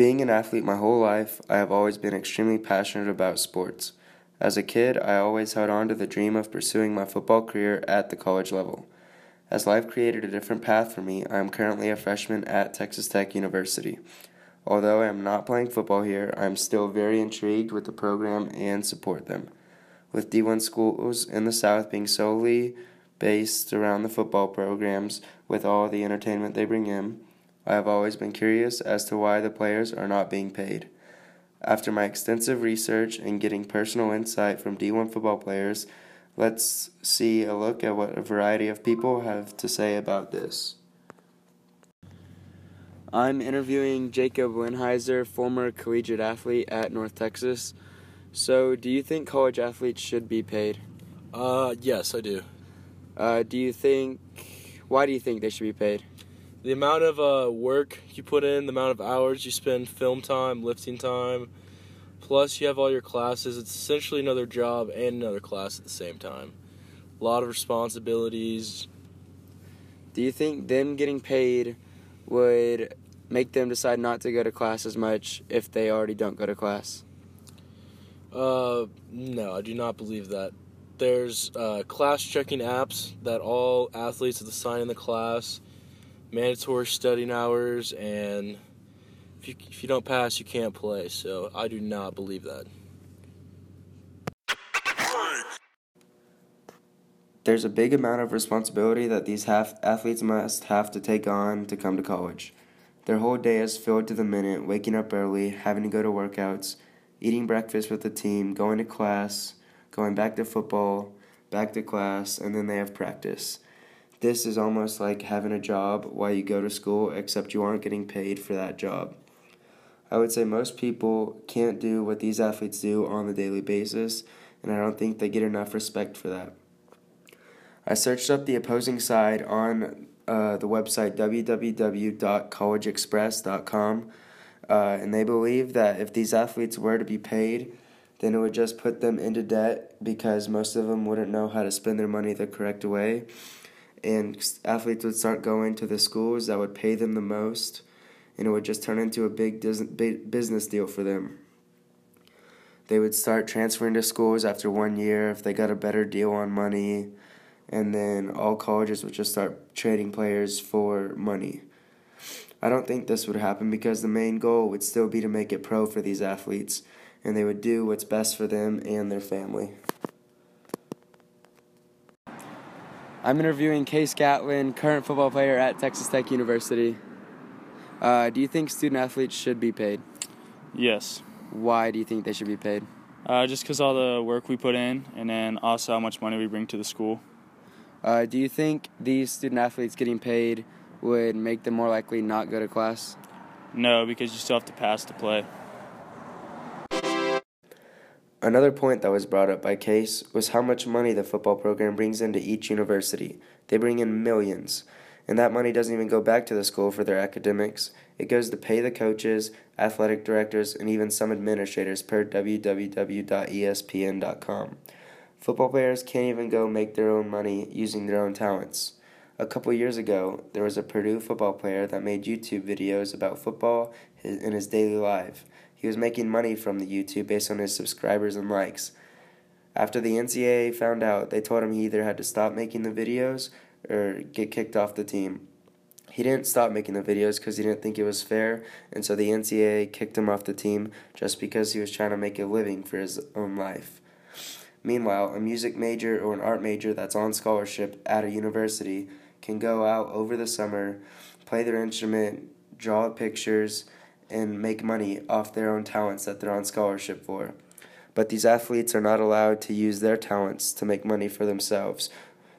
Being an athlete my whole life, I have always been extremely passionate about sports. As a kid, I always held on to the dream of pursuing my football career at the college level. As life created a different path for me, I am currently a freshman at Texas Tech University. Although I am not playing football here, I am still very intrigued with the program and support them. With D1 schools in the South being solely based around the football programs with all the entertainment they bring in, I have always been curious as to why the players are not being paid. After my extensive research and getting personal insight from D1 football players, let's see a look at what a variety of people have to say about this. I'm interviewing Jacob Winheiser, former collegiate athlete at North Texas. So, do you think college athletes should be paid? Uh, yes, I do. Uh, do you think, why do you think they should be paid? The amount of uh, work you put in, the amount of hours you spend film time, lifting time, plus you have all your classes. It's essentially another job and another class at the same time. A lot of responsibilities. Do you think them getting paid would make them decide not to go to class as much if they already don't go to class? Uh, no, I do not believe that. There's uh, class checking apps that all athletes have to sign in the class mandatory studying hours, and if you, if you don't pass, you can't play. So I do not believe that. There's a big amount of responsibility that these half athletes must have to take on to come to college. Their whole day is filled to the minute, waking up early, having to go to workouts, eating breakfast with the team, going to class, going back to football, back to class, and then they have practice. This is almost like having a job while you go to school, except you aren't getting paid for that job. I would say most people can't do what these athletes do on a daily basis, and I don't think they get enough respect for that. I searched up the opposing side on uh, the website www.collegeexpress.com, uh, and they believe that if these athletes were to be paid, then it would just put them into debt because most of them wouldn't know how to spend their money the correct way and athletes would start going to the schools that would pay them the most, and it would just turn into a big business deal for them. They would start transferring to schools after one year if they got a better deal on money, and then all colleges would just start trading players for money. I don't think this would happen because the main goal would still be to make it pro for these athletes, and they would do what's best for them and their family. I'm interviewing Case Gatlin, current football player at Texas Tech University. Uh, do you think student athletes should be paid? Yes. Why do you think they should be paid? Uh, just because all the work we put in, and then also how much money we bring to the school. Uh, do you think these student athletes getting paid would make them more likely not go to class? No, because you still have to pass to play. Another point that was brought up by Case was how much money the football program brings into each university. They bring in millions, and that money doesn't even go back to the school for their academics. It goes to pay the coaches, athletic directors, and even some administrators per www.espn.com. Football players can't even go make their own money using their own talents. A couple years ago, there was a Purdue football player that made YouTube videos about football in his daily life. He was making money from the YouTube based on his subscribers and likes. After the NCAA found out, they told him he either had to stop making the videos or get kicked off the team. He didn't stop making the videos because he didn't think it was fair, and so the NCAA kicked him off the team just because he was trying to make a living for his own life. Meanwhile, a music major or an art major that's on scholarship at a university can go out over the summer, play their instrument, draw pictures, and make money off their own talents that they're on scholarship for. But these athletes are not allowed to use their talents to make money for themselves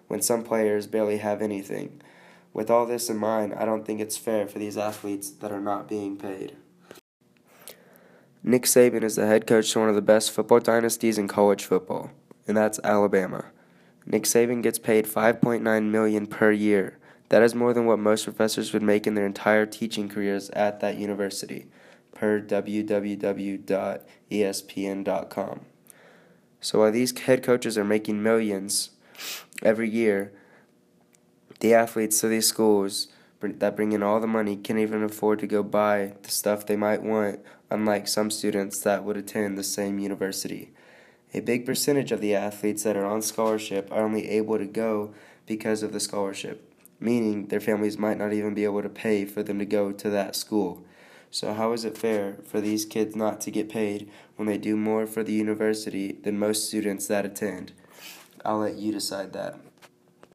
when some players barely have anything. With all this in mind, I don't think it's fair for these athletes that are not being paid. Nick Saban is the head coach to one of the best football dynasties in college football, and that's Alabama. Nick Saban gets paid 5.9 million per year. That is more than what most professors would make in their entire teaching careers at that university, per www.espn.com. So while these head coaches are making millions every year, the athletes of these schools that bring in all the money can't even afford to go buy the stuff they might want, unlike some students that would attend the same university. A big percentage of the athletes that are on scholarship are only able to go because of the scholarship, meaning their families might not even be able to pay for them to go to that school. So, how is it fair for these kids not to get paid when they do more for the university than most students that attend? I'll let you decide that.